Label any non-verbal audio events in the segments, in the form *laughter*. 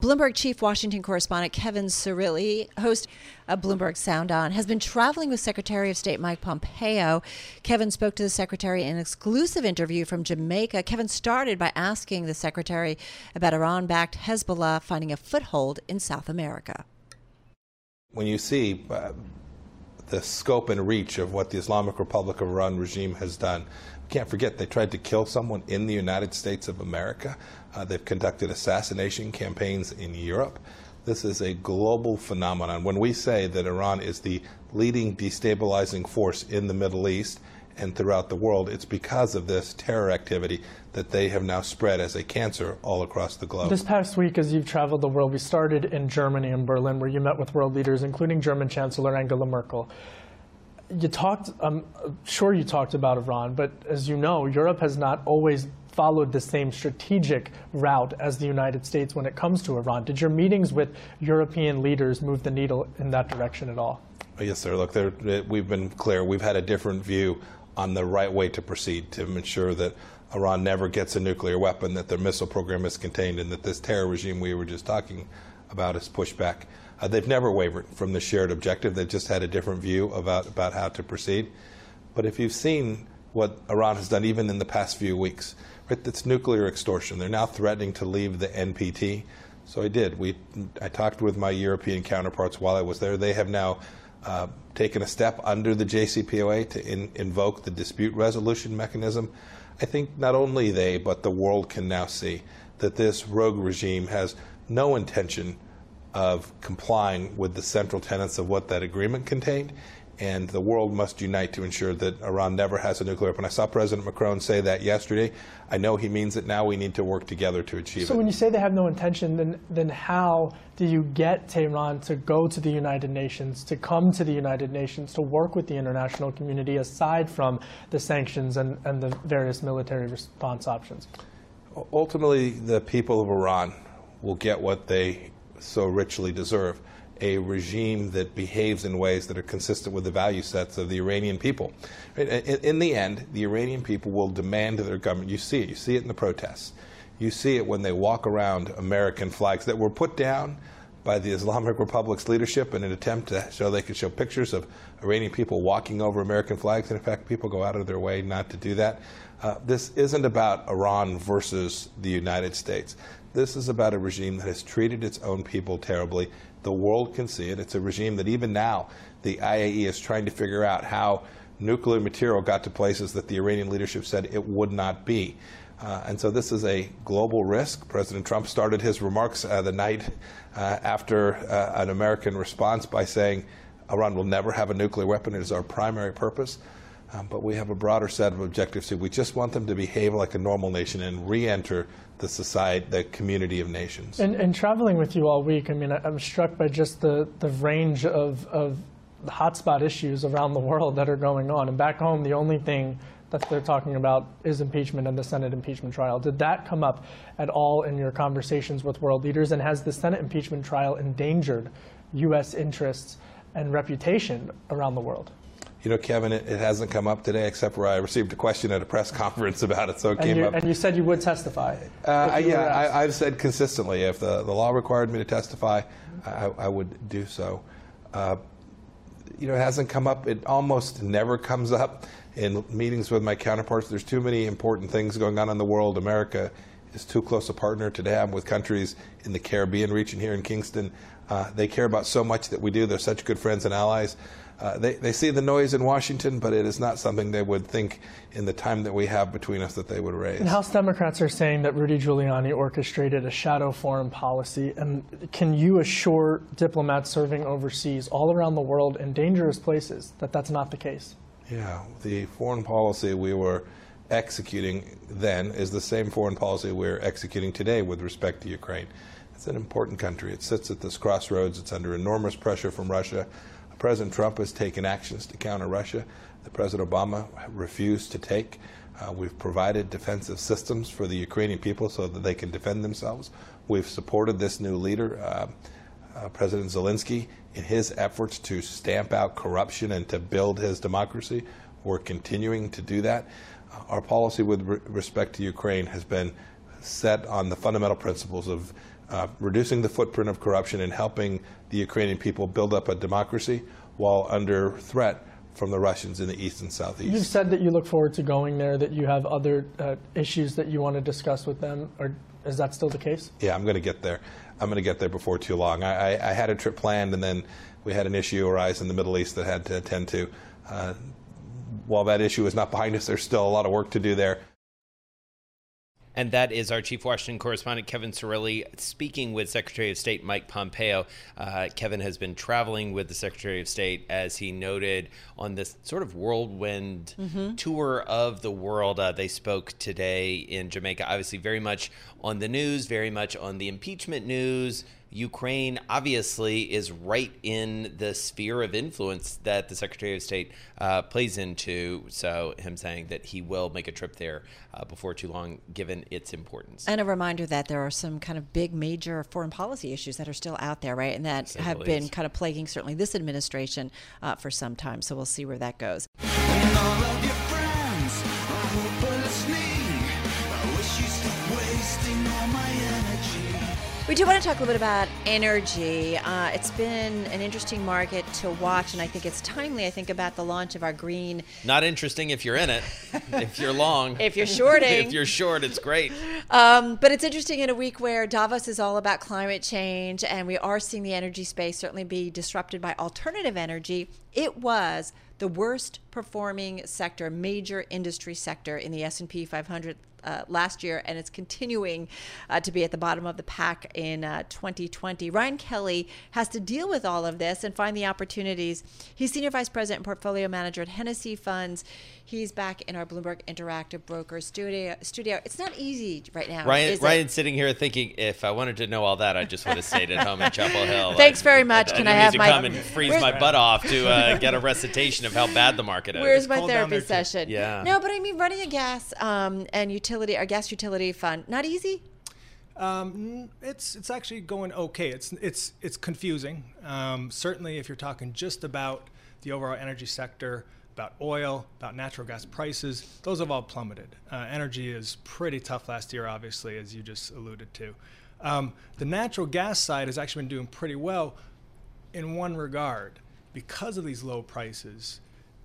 Bloomberg Chief Washington Correspondent Kevin Cirilli, host of Bloomberg Sound On, has been traveling with Secretary of State Mike Pompeo. Kevin spoke to the Secretary in an exclusive interview from Jamaica. Kevin started by asking the Secretary about Iran backed Hezbollah finding a foothold in South America. When you see uh, the scope and reach of what the Islamic Republic of Iran regime has done, can't forget they tried to kill someone in the United States of America. Uh, they've conducted assassination campaigns in Europe. This is a global phenomenon. When we say that Iran is the leading destabilizing force in the Middle East and throughout the world, it's because of this terror activity that they have now spread as a cancer all across the globe. This past week, as you've traveled the world, we started in Germany and Berlin, where you met with world leaders, including German Chancellor Angela Merkel you talked, I'm sure you talked about Iran, but as you know, Europe has not always followed the same strategic route as the United States when it comes to Iran. Did your meetings with European leaders move the needle in that direction at all? Yes, sir. Look, we've been clear. We've had a different view on the right way to proceed to ensure that Iran never gets a nuclear weapon, that their missile program is contained, and that this terror regime we were just talking about is pushed back. Uh, they've never wavered from the shared objective. They've just had a different view about, about how to proceed. But if you've seen what Iran has done even in the past few weeks, right, it's nuclear extortion. They're now threatening to leave the NPT. So I did. We, I talked with my European counterparts while I was there. They have now uh, taken a step under the JCPOA to in, invoke the dispute resolution mechanism. I think not only they, but the world can now see that this rogue regime has no intention of complying with the central tenets of what that agreement contained. And the world must unite to ensure that Iran never has a nuclear weapon. I saw President Macron say that yesterday. I know he means it now. We need to work together to achieve so it. So when you say they have no intention, then, then how do you get Tehran to go to the United Nations, to come to the United Nations, to work with the international community aside from the sanctions and, and the various military response options? Ultimately, the people of Iran will get what they so richly deserve a regime that behaves in ways that are consistent with the value sets of the Iranian people. In, the end, the Iranian people will demand their government. You see it. You see it in the protests. You see it when they walk around American flags that were put down by the Islamic Republic's leadership in an attempt to show they could show pictures of Iranian people walking over American flags. And in fact, people go out of their way not to do that. Uh, this isn't about Iran versus the United States. This is about a regime that has treated its own people terribly. The world can see it. It's a regime that even now the IAEA is trying to figure out how nuclear material got to places that the Iranian leadership said it would not be. Uh, and so this is a global risk. President Trump started his remarks uh, the night uh, after uh, an American response by saying Iran will never have a nuclear weapon. It is our primary purpose. Um, but we have a broader set of objectives too. We just want them to behave like a normal nation and re-enter the society, the community of nations. And, and traveling with you all week, I mean, I'm struck by just the, the range of, of hotspot issues around the world that are going on. And back home, the only thing that they're talking about is impeachment and the Senate impeachment trial. Did that come up at all in your conversations with world leaders? And has the Senate impeachment trial endangered U.S. interests and reputation around the world? You know, Kevin, it, it, hasn't come up today except where I received a question at a press *laughs* conference about it, so it and came you, up. And you said you would testify. Uh, yeah, I, have said consistently if the, the law required me to testify, I, I would do so. Uh, you know, it hasn't come up. It almost never comes up in meetings with my counterparts. There's too many important things going on in the world. America is too close a partner to have with countries in the Caribbean region here in Kingston. Uh, they care about so much that we do. They're such good friends and allies. Uh, they, they see the noise in Washington, but it is not something they would think in the time that we have between us that they would raise. And House Democrats are saying that Rudy Giuliani orchestrated a shadow foreign policy. And can you assure diplomats serving overseas all around the world in dangerous places that that's not the case? Yeah, the foreign policy we were executing then is the same foreign policy we're executing today with respect to Ukraine. It's an important country. It sits at this crossroads. It's under enormous pressure from Russia. President Trump has taken actions to counter Russia that President Obama refused to take. Uh, we've provided defensive systems for the Ukrainian people so that they can defend themselves. We've supported this new leader, uh, uh, President Zelensky, in his efforts to stamp out corruption and to build his democracy. We're continuing to do that. Uh, our policy with re- respect to Ukraine has been set on the fundamental principles of uh, reducing the footprint of corruption and helping the Ukrainian people build up a democracy while under threat from the Russians in the east and southeast. You've said that you look forward to going there, that you have other uh, issues that you want to discuss with them, or is that still the case? Yeah, I'm going to get there. I'm going to get there before too long. I, I, I, had a trip planned, and then we had an issue arise in the Middle East that I had to attend to. Uh, while that issue is not behind us, there's still a lot of work to do there. And that is our chief Washington correspondent, Kevin Cirilli, speaking with Secretary of State Mike Pompeo. Uh, Kevin has been traveling with the Secretary of State, as he noted, on this sort of whirlwind mm-hmm. tour of the world. Uh, they spoke today in Jamaica, obviously, very much on the news, very much on the impeachment news Ukraine obviously is right in the sphere of influence that the Secretary of State uh, plays into. So, him saying that he will make a trip there uh, before too long, given its importance. And a reminder that there are some kind of big, major foreign policy issues that are still out there, right? And that have been kind of plaguing certainly this administration uh, for some time. So, we'll see where that goes. We do want to talk a little bit about energy. Uh, it's been an interesting market to watch, and I think it's timely. I think about the launch of our green. Not interesting if you're in it. *laughs* if you're long. if you're shorting. *laughs* if you're short, it's great. Um, but it's interesting in a week where Davos is all about climate change, and we are seeing the energy space certainly be disrupted by alternative energy. It was the worst performing sector, major industry sector in the S&P 500 uh, last year, and it's continuing uh, to be at the bottom of the pack in uh, 2020. Ryan Kelley has to deal with all of this and find the opportunities. He's Senior Vice President and Portfolio Manager at Hennessy Funds. He's back in our Bloomberg Interactive Brokers studio. Studio. It's not easy right now. Ryan, Ryan's sitting here thinking, if I wanted to know all that, I just would have stayed at *laughs* home in Chapel Hill. Thanks very much. I, Can I, I have my come and freeze my butt off to uh, *laughs* get a recitation of how bad the market is? Where's my therapy session? Yeah. No, but I mean, running a gas um, and utility, our gas utility fund, not easy. Um, it's it's actually going okay. It's it's it's confusing. Um, certainly, if you're talking just about the overall energy sector about oil, about natural gas prices. Those have all plummeted. Uh, energy is pretty tough last year, obviously, as you just alluded to. Um, the natural gas side has actually been doing pretty well in one regard. Because of these low prices,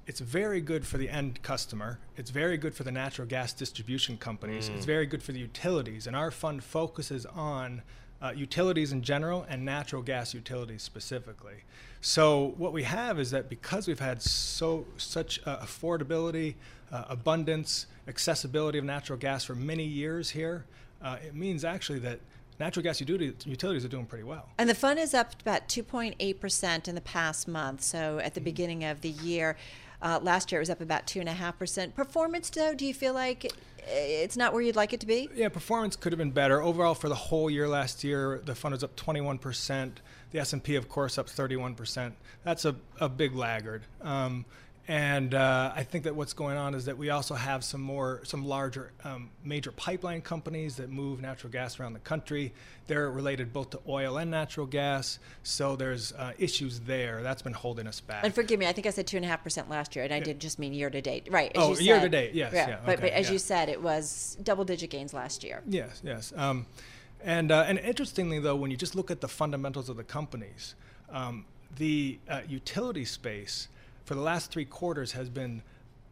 it's very good for the end customer. It's very good for the natural gas distribution companies. Mm. It's very good for the utilities. And our fund focuses on uh, utilities in general and natural gas utilities specifically. So what we have is that because we've had so such uh, affordability, uh, abundance, accessibility of natural gas for many years here, uh, it means actually that natural gas utilities are doing pretty well. And the fund is up about 2.8% in the past month. So at the mm-hmm. beginning of the year, uh, last year it was up about 2.5%. Performance, though, do you feel like it's not where you'd like it to be? Yeah, performance could have been better. Overall, for the whole year last year, the fund was up 21%. The S&P, of course, up 31%. That's a, a big laggard. Um, and uh, I think that what's going on is that we also have some more, some larger um, major pipeline companies that move natural gas around the country. They're related both to oil and natural gas, so there's uh, issues there. That's been holding us back. And forgive me, I think I said two and a half percent last year, and I did just mean year to date, right? oh, year to date, yes, yeah. yeah but, okay, but as yeah. you said, it was double-digit gains last year. Yes, yes. Um, and uh, and interestingly, though, when you just look at the fundamentals of the companies, um, the uh, utility space for the last three quarters has been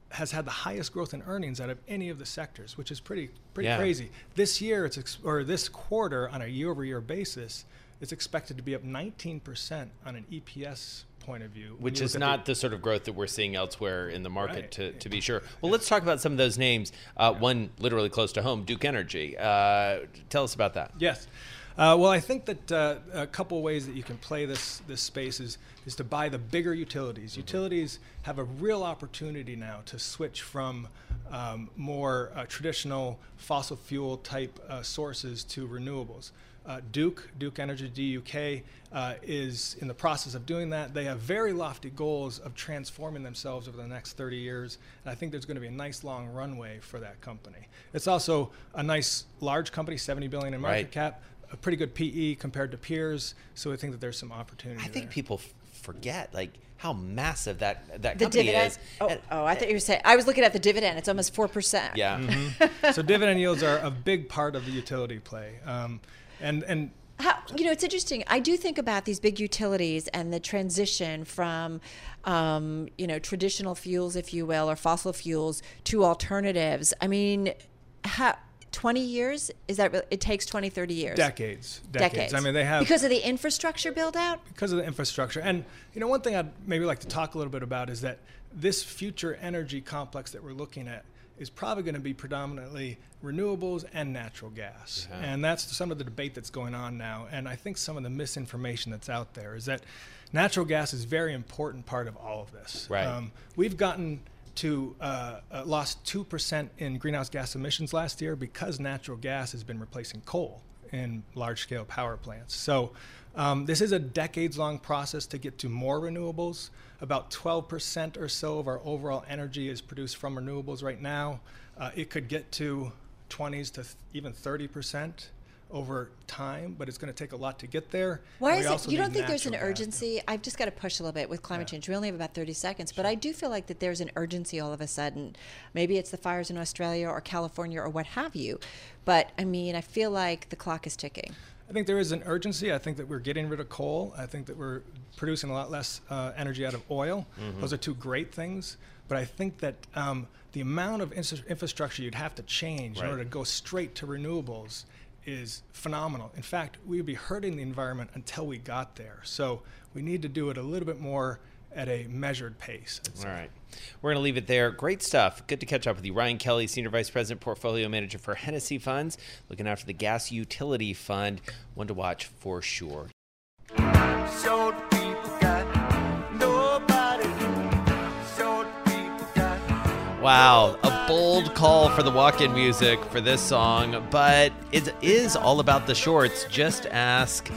has had the highest growth in earnings out of any of the sectors, which is pretty pretty yeah. crazy. This year, it's ex- or this quarter on a year-over-year basis, it's expected to be up 19% on an EPS point of view. Which is not the, the, sort of growth that we're seeing elsewhere in the market, right. to, to be sure. Well, let's talk about some of those names. Uh, one literally close to home, Duke Energy. Uh, tell us about that. Yes. Uh, well, I think that uh, a couple ways that you can play this this space is is to buy the bigger utilities. Mm-hmm. Utilities have a real opportunity now to switch from um, more uh, traditional fossil fuel type uh, sources to renewables. Uh, Duke, Duke Energy, DUK, uh, is in the process of doing that. They have very lofty goals of transforming themselves over the next 30 years, and I think there's going to be a nice long runway for that company. It's also a nice large company, 70 billion in market Right. cap, a pretty good PE compared to peers, so I think that there's some opportunity. I think there. people f- forget like how massive that that The company dividend. is. Oh, And- oh, I thought you were saying. I was looking at the dividend. It's almost four percent. yeah. so dividend yields are a big part of the utility play, um, and and How, you know, it's interesting. I do think about these big utilities and the transition from, um, you know, traditional fuels, if you will, or fossil fuels to alternatives. I mean, how, 20 years? Is that really, it takes 20, 30 years? decades, decades. I mean, they have Because of the infrastructure build out? because of the infrastructure. And you know, one thing I'd maybe like to talk a little bit about is that this future energy complex that we're looking at is probably going to be predominantly renewables and natural gas. And that's some of the debate that's going on now. And I think some of the misinformation that's out there is that natural gas is a very important part of all of this. Um, Right. we've gotten to uh, uh, lost 2% in greenhouse gas emissions last year because natural gas has been replacing coal in large scale power plants. So, um, this is a decades long process to get to more renewables. About 12% or so of our overall energy is produced from renewables right now. Uh, it could get to 20s to th- even 30% over time, but it's going to take a lot to get there. Why is it? also You don't think there's an natural gas. urgency? I've just got to push a little bit with climate change. We only have about 30 seconds, but I do feel like that there's an urgency all of a sudden. Maybe it's the fires in Australia or California or what have you. But I mean, I feel like the clock is ticking. I think there is an urgency. I think that we're getting rid of coal. I think that we're producing a lot less uh, energy out of oil. Those are two great things. But I think that um, the amount of ins- infrastructure you'd have to change Right. in order to go straight to renewables is phenomenal. In fact, we would be hurting the environment until we got there. So we need to do it a little bit more at a measured pace. I'd say. All right. We're going to leave it there. Great stuff. Good to catch up with you. Ryan Kelley, Senior Vice President, Portfolio Manager for Hennessy Funds, looking after the Gas Utility Fund. One to watch for sure. Short Wow, a bold call for the walk in music for this song, but it is all about the shorts. Just ask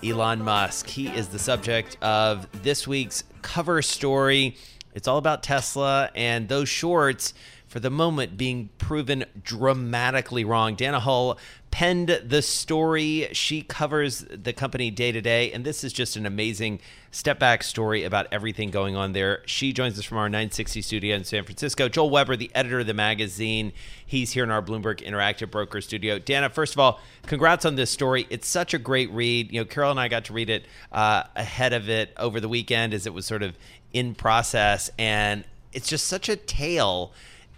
Elon Musk. He is the subject of this week's cover story. It's all about Tesla and those shorts, for the moment, being proven dramatically wrong. Dana Hull penned the story. She covers the company day to day, and this is just an amazing step back story about everything going on there. She joins us from our 960 studio in San Francisco. Joel Weber, the editor of the magazine, he's here in our Bloomberg Interactive Broker studio. Dana, first of all, congrats on this story. It's such a great read. You know, Carol and I got to read it uh, ahead of it over the weekend as it was sort of in process, and it's just such a tale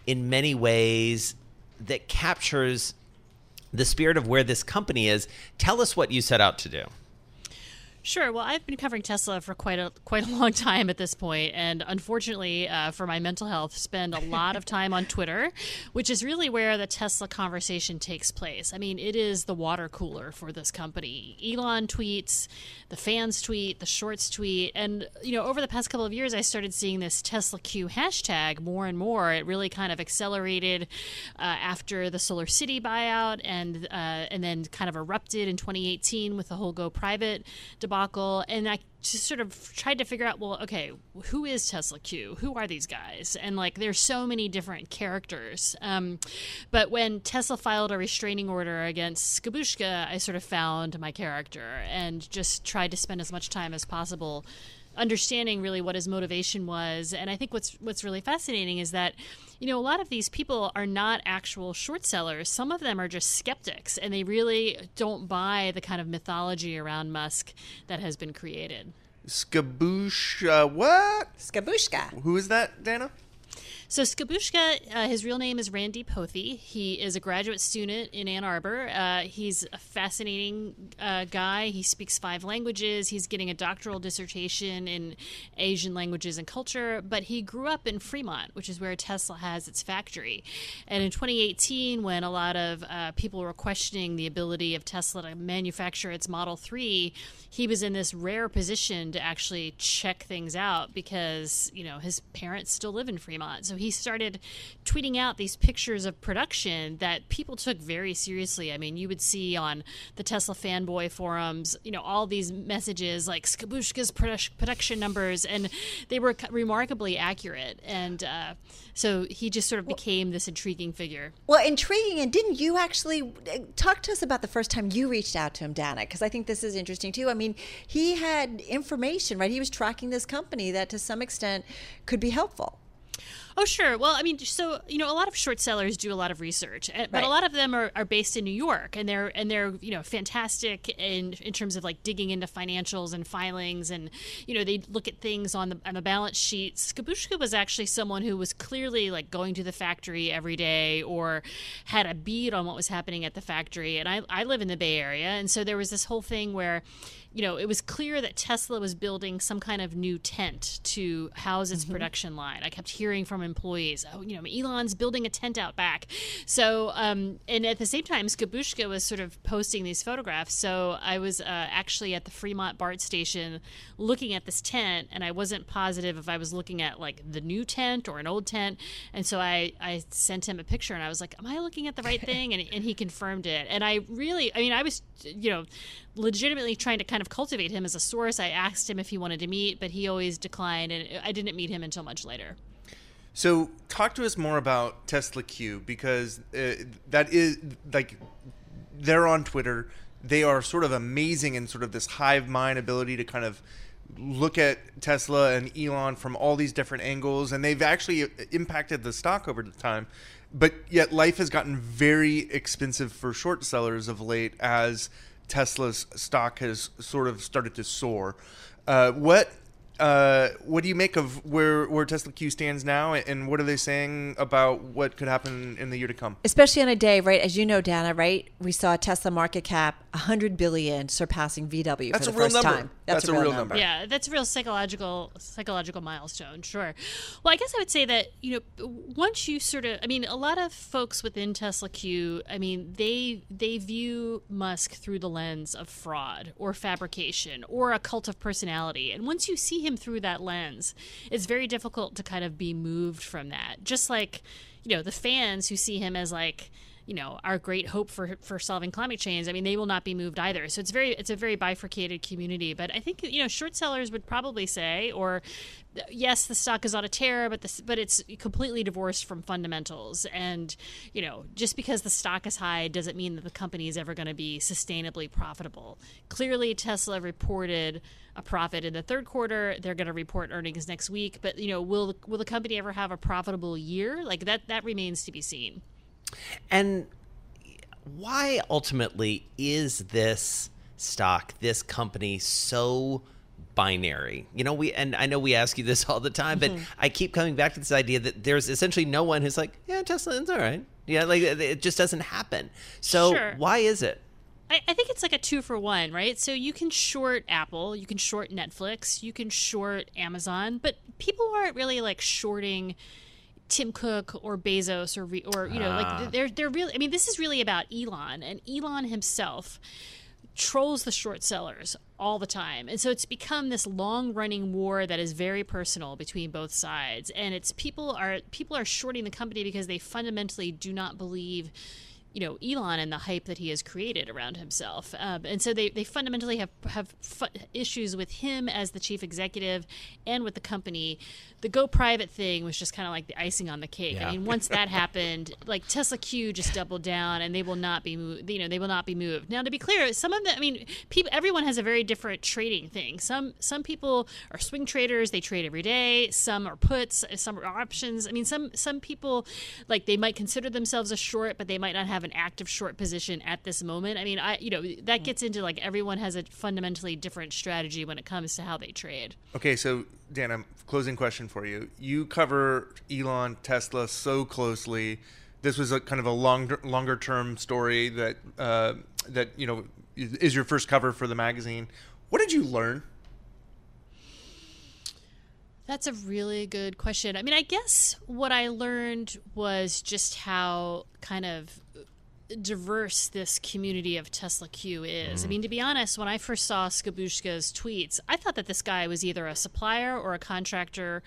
in many ways that captures the spirit of where this company is. Tell us what you set out to do. Sure. Well, I've been covering Tesla for quite a quite a long time at this point, and unfortunately, uh, for my mental health, spend a lot of time on Twitter, which is really where the Tesla conversation takes place. I mean, it is the water cooler for this company. Elon tweets, the fans tweet, the shorts tweet, and you know, over the past couple of years, I started seeing this Tesla Q hashtag more and more. It really kind of accelerated uh, after the Solar City buyout, and uh, and then kind of erupted in 2018 with the whole go private debacle. And I just sort of tried to figure out, well, okay, who is Tesla Q? Who are these guys? And like, there's so many different characters. Um, but when Tesla filed a restraining order against Skabooshka, I sort of found my character and just tried to spend as much time as possible understanding really what his motivation was and i think what's what's really fascinating is that you know a lot of these people are not actual short sellers some of them are just skeptics and they really don't buy the kind of mythology around musk that has been created Skaboosh, uh, what? Skabooshka. Who is that, Dana? So Skabooshka, uh, his real name is Randeep Hothi. He is a graduate student in Ann Arbor. Uh, he's a fascinating uh, guy. He speaks five languages. He's getting a doctoral dissertation in Asian languages and culture. But he grew up in Fremont, which is where Tesla has its factory. And in 2018, when a lot of uh, people were questioning the ability of Tesla to manufacture its Model 3, he was in this rare position to actually check things out because you know his parents still live in Fremont, so so he started tweeting out these pictures of production that people took very seriously. I mean, you would see on the Tesla fanboy forums, you know, all these messages like Skabooshka's production numbers, and they were remarkably accurate. And uh, so he just sort of became this intriguing figure. Well, intriguing. And didn't you actually uh, talk to us about the first time you reached out to him, Dana? Because I think this is interesting too. I mean, he had information, right? He was tracking this company that to some extent could be helpful. Oh, sure. Well, I mean, so you know, a lot of short sellers do a lot of research, and- but a lot of them are, are based in New York, and they're and they're you know fantastic in in terms of like digging into financials and filings, and you know they look at things on the on the balance sheet. Skabooshka was actually someone who was clearly like going to the factory every day or had a bead on what was happening at the factory. And I I live in the Bay Area, and so there was this whole thing where you know, it was clear that Tesla was building some kind of new tent to house its production line. I kept hearing from employees, oh, you know, Elon's building a tent out back. So, um, and at the same time, Skabooshka was sort of posting these photographs. So I was uh, actually at the Fremont BART station looking at this tent, and I wasn't positive if I was looking at like the new tent or an old tent. And so I, I sent him a picture, and I was like, am I looking at the right thing? And, and he confirmed it. And I really, I mean, I was, you know, legitimately trying to kind of cultivate him as a source. I asked him if he wanted to meet, but he always declined, and I didn't meet him until much later. So, talk to us more about Tesla Q because uh, that is like they're on Twitter. They are sort of amazing in sort of this hive mind ability to kind of look at Tesla and Elon from all these different angles, and they've actually impacted the stock over the time. But yet, life has gotten very expensive for short sellers of late as Tesla's stock has sort of started to soar. Uh, what uh, what do you make of where where Tesla Q stands now, and what are they saying about what could happen in the year to come? Especially on a day, right? As you know, Dana, right? We saw Tesla market cap 100 billion surpassing VW That's for the first number. time. That's a real number. Yeah, that's a real psychological psychological milestone. Sure. Well, I guess I would say that you know once you sort of, I mean, a lot of folks within Tesla Q, I mean, they they view Musk through the lens of fraud or fabrication or a cult of personality, and once you see him through that lens, it's very difficult to kind of be moved from that. Just like you know the fans who see him as like you know our great hope for for solving climate change i mean they will not be moved either. So it's very it's a very bifurcated community. But i think you know short sellers would probably say or yes the stock is on a tear but this but it's completely divorced from fundamentals. And you know just because the stock is high doesn't mean that the company is ever going to be sustainably profitable. Clearly tesla reported a profit in the third quarter. They're going to report earnings next week. But you know will will the company ever have a profitable year? Like that that remains to be seen And why ultimately is this stock, this company so binary? You know, we and I know we ask you this all the time, but mm-hmm. I keep coming back to this idea that there's essentially no one who's like, yeah, Tesla, it's all right. Yeah, like it just doesn't happen. So Sure. why is it? I, I think it's like a two for one, right? So you can short Apple, you can short Netflix, you can short Amazon, but people aren't really like shorting Tim Cook or Bezos or re- or you know like ah. they're they're really. I mean, this is really about Elon and Elon himself trolls the short sellers all the time. And so it's become this long running war that is very personal between both sides. And it's people are people are shorting the company because they fundamentally do not believe you know Elon and the hype that he has created around himself, um, and so they, they fundamentally have have fu- issues with him as the chief executive and with the company. The go private thing was just kind of like the icing on the cake. Yeah. I mean, once that happened, like Tesla Q just doubled down, and they will not be moved. You know, they will not be moved. Now, to be clear, some of the, I mean, people, everyone has a very different trading thing. Some some people are swing traders; they trade every day. Some are puts, some are options. I mean, some some people like they might consider themselves a short, but they might not have an active short position at this moment. I mean, I you know that gets into like everyone has a fundamentally different strategy when it comes to how they trade. Okay, so Dan, I'm closing question for you. You cover Elon, Tesla so closely. This was a kind of a longer longer term story that uh, that you know is is your first cover for the magazine. What did you learn? That's a really good question. I mean, I guess what I learned was just how kind of diverse this community of Tesla Q is. I mm-hmm. mean, to be honest, when I first saw Skabooshka's tweets, I thought that this guy was either a supplier or a contractor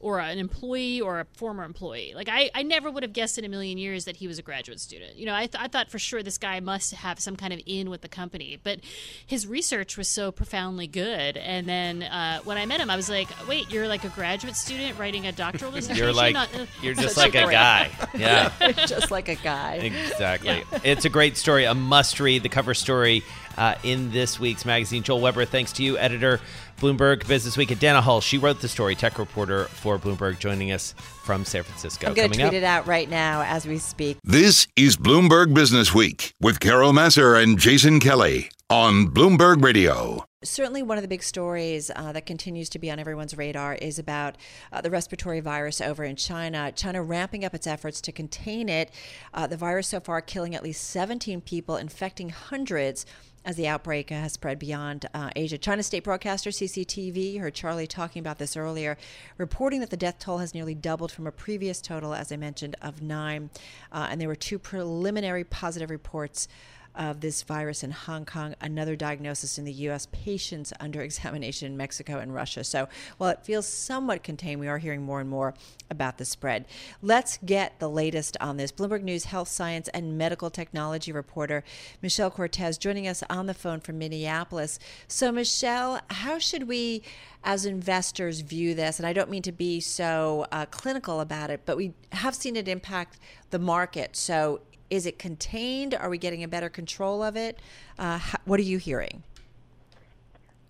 or an employee or a former employee. Like, I, I never would have guessed in a million years that he was a graduate student. You know, I, th- I thought for sure this guy must have some kind of in with the company, but his research was so profoundly good. And then uh, when I met him, I was like, wait, you're like a graduate student writing a doctoral *laughs* dissertation? You're like on- uh, you're *laughs* just like a great- guy. *laughs* Yeah. Just like a guy. Exactly. It's a great story, a must read, the cover story uh, in this week's magazine. Joel Weber, thanks to you, editor, Bloomberg Business Week. At Dana Hull, she wrote the story, tech reporter for Bloomberg, joining us from San Francisco. I'm going to tweet up. it out right now as we speak. This is Bloomberg Business Week with Carol Massar and Jason Kelly on Bloomberg Radio. Certainly, one of the big stories uh, that continues to be on everyone's radar is about uh, the respiratory virus over in China. China ramping up its efforts to contain it. Uh, the virus so far killing at least 17 people, infecting hundreds as the outbreak has spread beyond uh, Asia. China state broadcaster CCTV heard Charlie talking about this earlier, reporting that the death toll has nearly doubled from a previous total, as I mentioned, of nine. Uh, and there were two preliminary positive reports of this virus in Hong Kong, another diagnosis in the U.S., patients under *laughs* examination in Mexico and Russia. So while it feels somewhat contained, we are hearing more and more about the spread. Let's get the latest on this. Bloomberg News health science and medical technology reporter Michelle Cortez joining us on the phone from Minneapolis. So, Michelle, how should we, as investors, view this? And I don't mean to be so uh, clinical about it, but we have seen it impact the market. So, is it contained? Are we getting a better control of it? Uh, how, what are you hearing?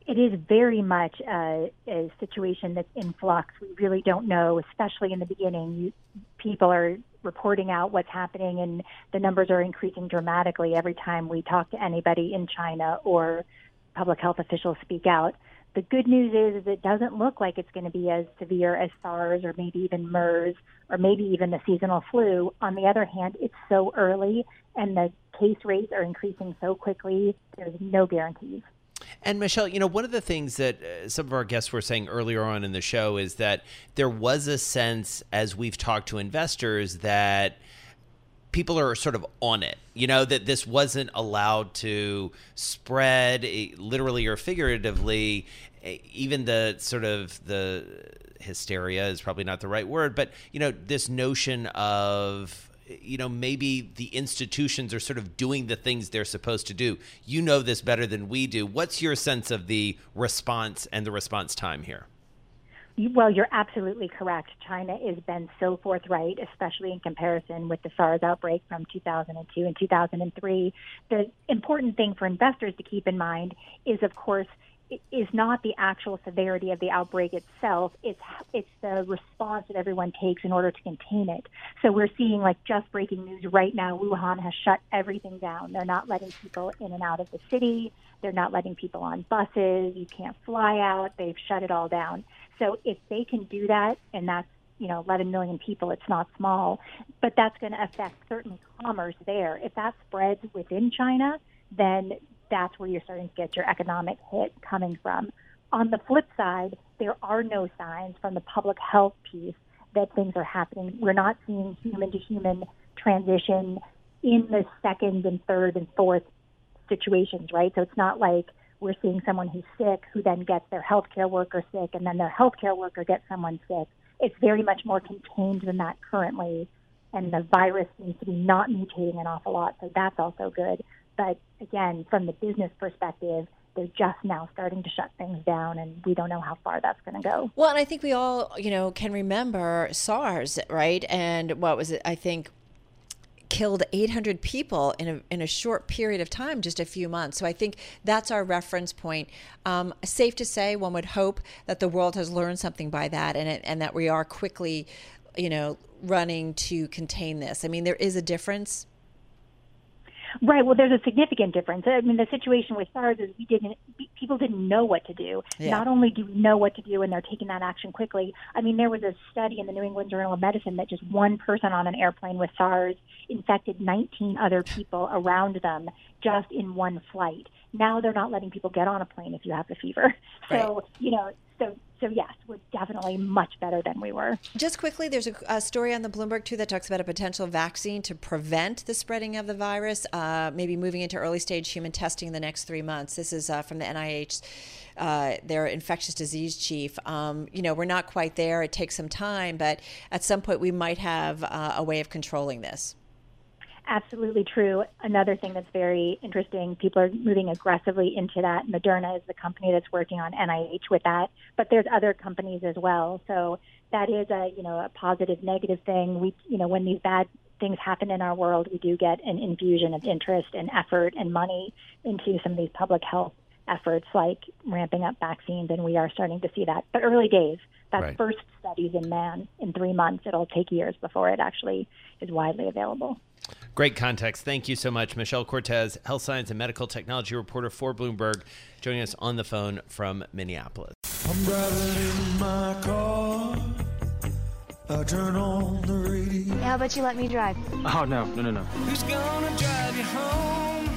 It is very much a, a situation that's in flux. We really don't know, especially in the beginning. You, people are reporting out what's happening, and the numbers are increasing dramatically every time we talk to anybody in China or public health officials speak out. The good news is, is it doesn't look like it's going to be as severe as SARS or maybe even MERS or maybe even the seasonal flu. On the other hand, it's so early and the case rates are increasing so quickly, there's no guarantees. And Michelle, you know, one of the things that uh, some of our guests were saying earlier on in the show is that there was a sense, as we've talked to investors, that people are sort of on it. You know, that this wasn't allowed to spread eh, literally or figuratively. Eh, Even the sort of the hysteria is probably not the right word, but, you know, this notion of you know maybe the institutions are sort of doing the things they're supposed to do you know this better than we do what's your sense of the response and the response time here Well, you're absolutely correct. China has been so forthright, especially in comparison with the SARS outbreak from 2002 and 2003. The important thing for investors to keep in mind is, of course, is not the actual severity of the outbreak itself. It's it's the response that everyone takes in order to contain it. So we're seeing like just breaking news right now. Wuhan has shut everything down. They're not letting people in and out of the city. They're not letting people on buses. You can't fly out. They've shut it all down. So if they can do that, and that's you know 11 million people, it's not small, but that's going to affect certainly commerce there. If that spreads within China, then that's where you're starting to get your economic hit coming from. On the flip side, there are no signs from the public health piece that things are happening. We're not seeing human to human transition in the second and third and fourth situations, right? So it's not like we're seeing someone who's sick who then gets their healthcare worker sick and then their healthcare worker gets someone sick. It's very much more contained than that currently. And the virus seems to be not mutating an awful lot. So that's also good. But again, from the business perspective, they're just now starting to shut things down, and we don't know how far that's going to go. Well, and I think we all, you know, can remember SARS, right? And what was it? I think killed 800 people in a, in a short period of time, just a few months. So I think that's our reference point. Um, safe to say, one would hope that the world has learned something by that, and it, and that we are quickly, you know, running to contain this. I mean, there is a difference. Right. Well, there's a significant difference. I mean, the situation with SARS is we didn't, people didn't know what to do. Yeah. Not only do we know what to do and they're taking that action quickly, I mean, there was a study in the New England Journal of Medicine that just one person on an airplane with SARS infected 19 other people around them just in one flight. Now they're not letting people get on a plane if you have the fever. *laughs* So Right. you know, so so yes, we're definitely much better than we were. Just quickly, there's a, a story on the Bloomberg too that talks about a potential vaccine to prevent the spreading of the virus, uh, maybe moving into early stage human testing in the next three months. This is uh, from the NIH, uh, their infectious disease chief. Um, you know, we're not quite there. It takes some time, but at some point we might have uh, a way of controlling this. Absolutely true. Another thing that's very interesting, people are moving aggressively into that. Moderna is the company that's working on NIH with that, but there's other companies as well. So that is a, you know, a positive negative thing. We, you know, when these bad things happen in our world, we do get an infusion of interest and effort and money into some of these public health efforts like ramping up vaccines and we are starting to see that. But early days, that Right. first studies in man in 3 months. It'll take years before it actually is widely available. Great context. Thank you so much, Michelle Cortez, health science and medical technology reporter for Bloomberg, joining us on the phone from Minneapolis. I'm driving in my car. I turn on the radio. How about you let me drive? Oh, no, no, no, no. Who's gonna drive you home?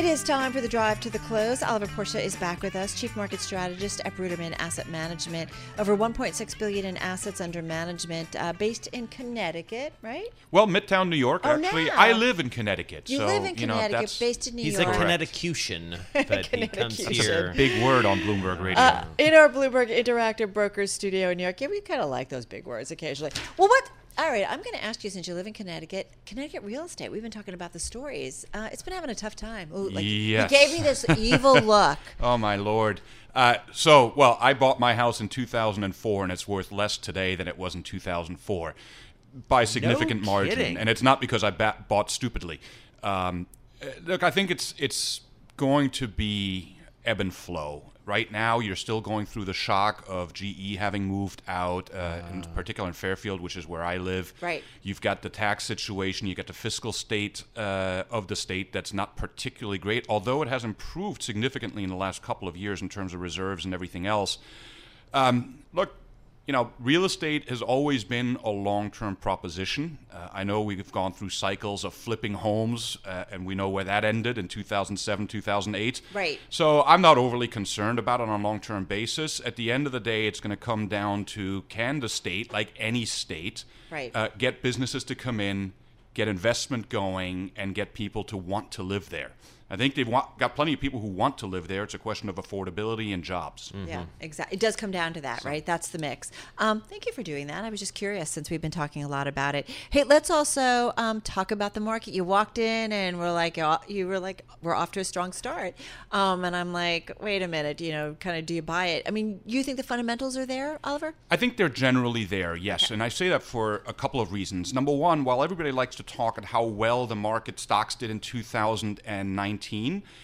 It is time for the drive to the close. Oliver Pursche is back with us, Chief Market Strategist at Bruderman Asset Management. Over 1.6 billion in assets under management, uh, based in Connecticut, right? Well, Midtown New York. Oh, actually, now. I live in Connecticut. You so, live in you know, Connecticut, that's based in New He's York. a Connecticutian, but *laughs* he comes Connecticutian. here. big word on Bloomberg Radio. Uh, in our Bloomberg Interactive Brokers studio in New York. Yeah, we kind of like those big words occasionally. Well, what? All right, I'm going to ask you since you live in Connecticut, Connecticut real estate. We've been talking about the stories. Uh, it's been having a tough time. Ooh, like, Yes. You gave me this evil *laughs* look. Oh my lord. Uh, so, well, I bought my house in 2004, and it's worth less today than it was in 2004 by a significant margin. kidding. And it's not because I ba- bought stupidly. Um, uh, look, I think it's it's going to be ebb and flow. Right now, you're still going through the shock of GE having moved out, uh, in particular in Fairfield, which is where I live. Right. You've got the tax situation. You got the fiscal state uh, of the state that's not particularly great, although it has improved significantly in the last couple of years in terms of reserves and everything else. Um, look, you know, real estate has always been a long-term proposition. Uh, I know we've gone through cycles of flipping homes, uh, and we know where that ended in 2007, 2008. Right. So I'm not overly concerned about it on a long-term basis. At the end of the day, it's going to come down to can the state, like any state, Right. uh, get businesses to come in, get investment going, and get people to want to live there. I think they've want, got plenty of people who want to live there. It's a question of affordability and jobs. Yeah, exactly. It does come down to that, right? That's the mix. Um, thank you for doing that. I was just curious since we've been talking a lot about it. Hey, let's also um, talk about the market. You walked in and we're like, uh, you were like, we're off to a strong start. Um, and I'm like, wait a minute, you know, kind of do you buy it? I mean, you think the fundamentals are there, Oliver? I think they're generally there, yes. And I say that for a couple of reasons. Number one, while everybody likes to talk at how well the market stocks did in 2019,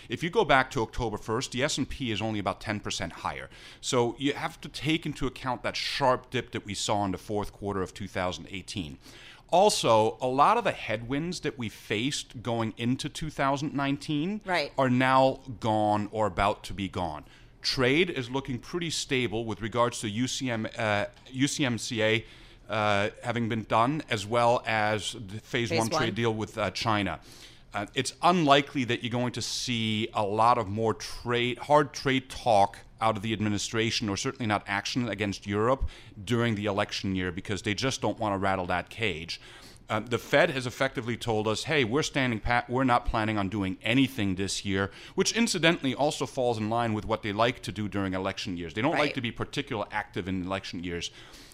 if you go back to October 1st, the S&P is only about 10% higher. So you have to take into account that sharp dip that we saw in the fourth quarter of 2018. Also, a lot of the headwinds that we faced going into 2019 Right. are now gone or about to be gone. Trade is looking pretty stable with regards to UCM, uh, USMCA uh, having been done, as well as the phase, Phase one one. trade deal with uh, China. Uh, it's unlikely that you're going to see a lot of more trade, hard trade talk out of the administration, or certainly not action against Europe during the election year, because they just don't want to rattle that cage. Uh, the Fed has effectively told us, hey, we're standing pat, we're not planning on doing anything this year, which incidentally also falls in line with what they like to do during election years. They don't Right. like to be particularly active in election years,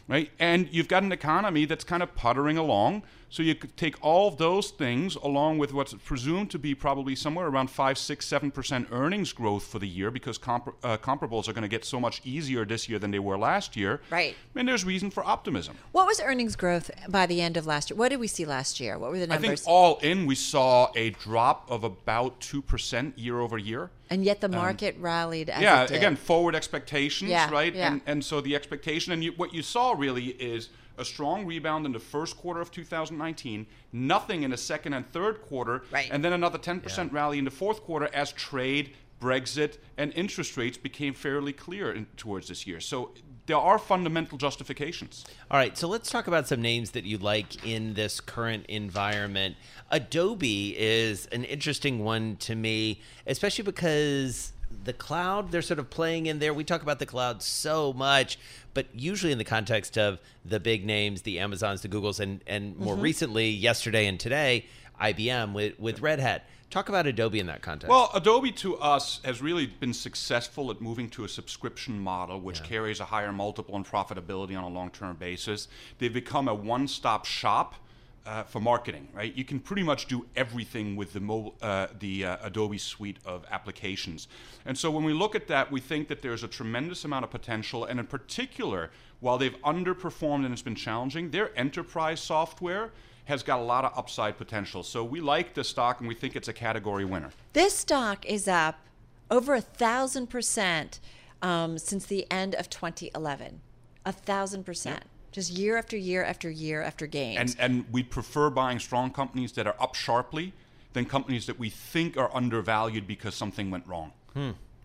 right? And you've got an economy that's kind of puttering along. So you could take all of those things along with what's presumed to be probably somewhere around 5, 6, 7% earnings growth for the year because uh, comparables are going to get so much easier this year than they were last year. Right. And there's reason for optimism. What was earnings growth by the end of last year? What did we see last year? What were the numbers? I think all in, we saw a drop of about 2% year over year. And yet the um, market rallied as yeah, it did. again, forward expectations, Yeah, right? yeah. And and so the expectation, and you, what you saw really is a strong rebound in the first quarter of 2019, nothing in the second and third quarter, Right. and then another 10% rally in the fourth quarter as trade, Brexit, and interest rates became fairly clear in, towards this year. So there are fundamental justifications. All right, so let's talk about some names that you like in this current environment. Adobe is an interesting one to me, especially because the cloud, they're sort of playing in there. We talk about the cloud so much, but usually in the context of the big names, the Amazons, the Googles, and, and more Mhm. recently, yesterday and today, IBM with, with Red Hat. Talk about Adobe in that context. Well, Adobe to us has really been successful at moving to a subscription model, which carries a higher multiple and profitability on a long term basis. They've become a one stop shop. Uh, for marketing, right? You can pretty much do everything with the mobile, uh, the uh, Adobe suite of applications. And so when we look at that, we think that there's a tremendous amount of potential. And in particular, while they've underperformed and it's been challenging, their enterprise software has got a lot of upside potential. So we like the stock and we think it's a category winner. This stock is up over a thousand percent um, since the end of 2011. A thousand percent. Just year after year after year after gains. And and we prefer buying strong companies that are up sharply than companies that we think are undervalued because something went wrong.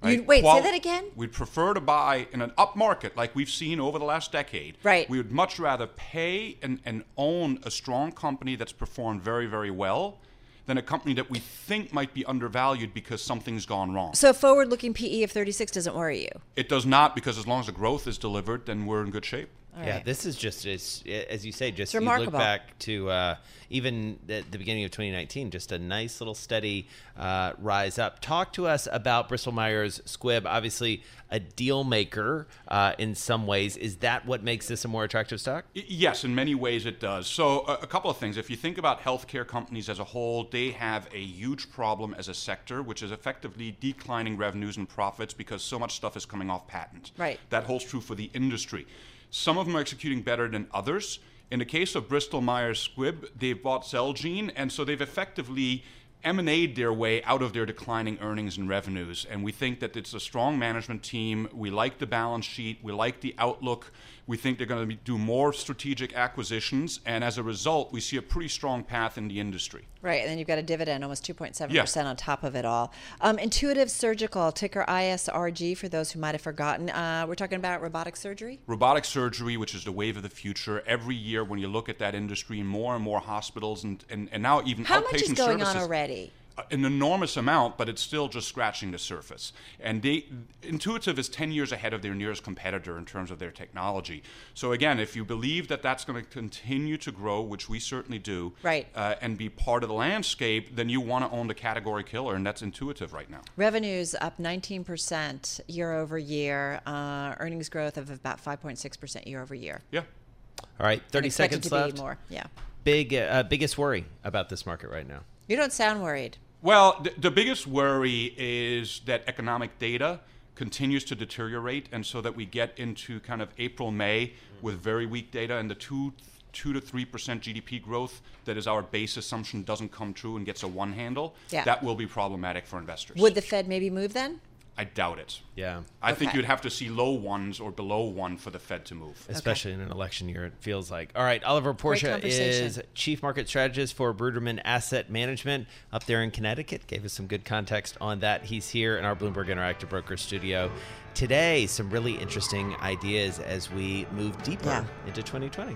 You- wait, say that again? We'd prefer to buy in an up market like we've seen over the last decade. Right. We would much rather pay and, and own a strong company that's performed very, very well than a company that we think might be undervalued because something's gone wrong. so forward looking PE of 36 doesn't worry you. It does not because as long as the growth is delivered, then we're in good shape. Yeah, this is just as, as you say, just you look back to uh, even at the beginning of 2019, just a nice little steady uh, rise up. Talk to us about Bristol Myers Squibb. Obviously, a deal maker uh, in some ways. Is that what makes this a more attractive stock? Yes, in many ways it does. So, a, a couple of things. If you think about healthcare companies as a whole, they have a huge problem as a sector, which is effectively declining revenues and profits because so much stuff is coming off patent. Right. That holds true for the industry. Some of them are executing better than others. In the case of Bristol Myers Squibb, they've bought Celgene, and so they've effectively emanate their way out of their declining earnings and revenues. And we think that it's a strong management team. We like the balance sheet. We like the outlook. We think they're going to be, do more strategic acquisitions. And as a result, we see a pretty strong path in the industry. Right, and then you've got a dividend, almost 2.7% Yeah. on top of it all. Um, Intuitive Surgical, ticker ISRG, for those who might have forgotten. Uh, we're talking about robotic surgery. Robotic surgery, which is the wave of the future, every year when you look at that industry, more and more hospitals and, and, and now even How outpatient much is going services. on already? An enormous amount, but it's still just scratching the surface. And they, Intuitive is 10 years ahead of their nearest competitor in terms of their technology. So again, if you believe that that's going to continue to grow, which we certainly do, Right. uh, and be part of the landscape, then you want to own the category killer, and that's Intuitive right now. Revenues up 19% year over year, uh, earnings growth of about 5.6% year over year. Yeah. All right, 30 seconds to be left. more, yeah. Big, uh, biggest worry about this market right now. You don't sound worried. Well, the, the biggest worry is that economic data continues to deteriorate, and so that we get into kind of April, May with very weak data, and the two, two to three percent GDP growth that is our base assumption doesn't come true and gets a one handle. Yeah. That will be problematic for investors. Would the Fed maybe move then? I doubt it. Yeah. I think you'd have to see low ones or below one for the Fed to move. Especially in an election year, it feels like. All right, Oliver Pursche is Chief Market Strategist for Bruderman Asset Management up there in Connecticut. Gave us some good context on that. He's here in our Bloomberg Interactive Broker studio. Today, some really interesting ideas as we move deeper Yeah. into 2020.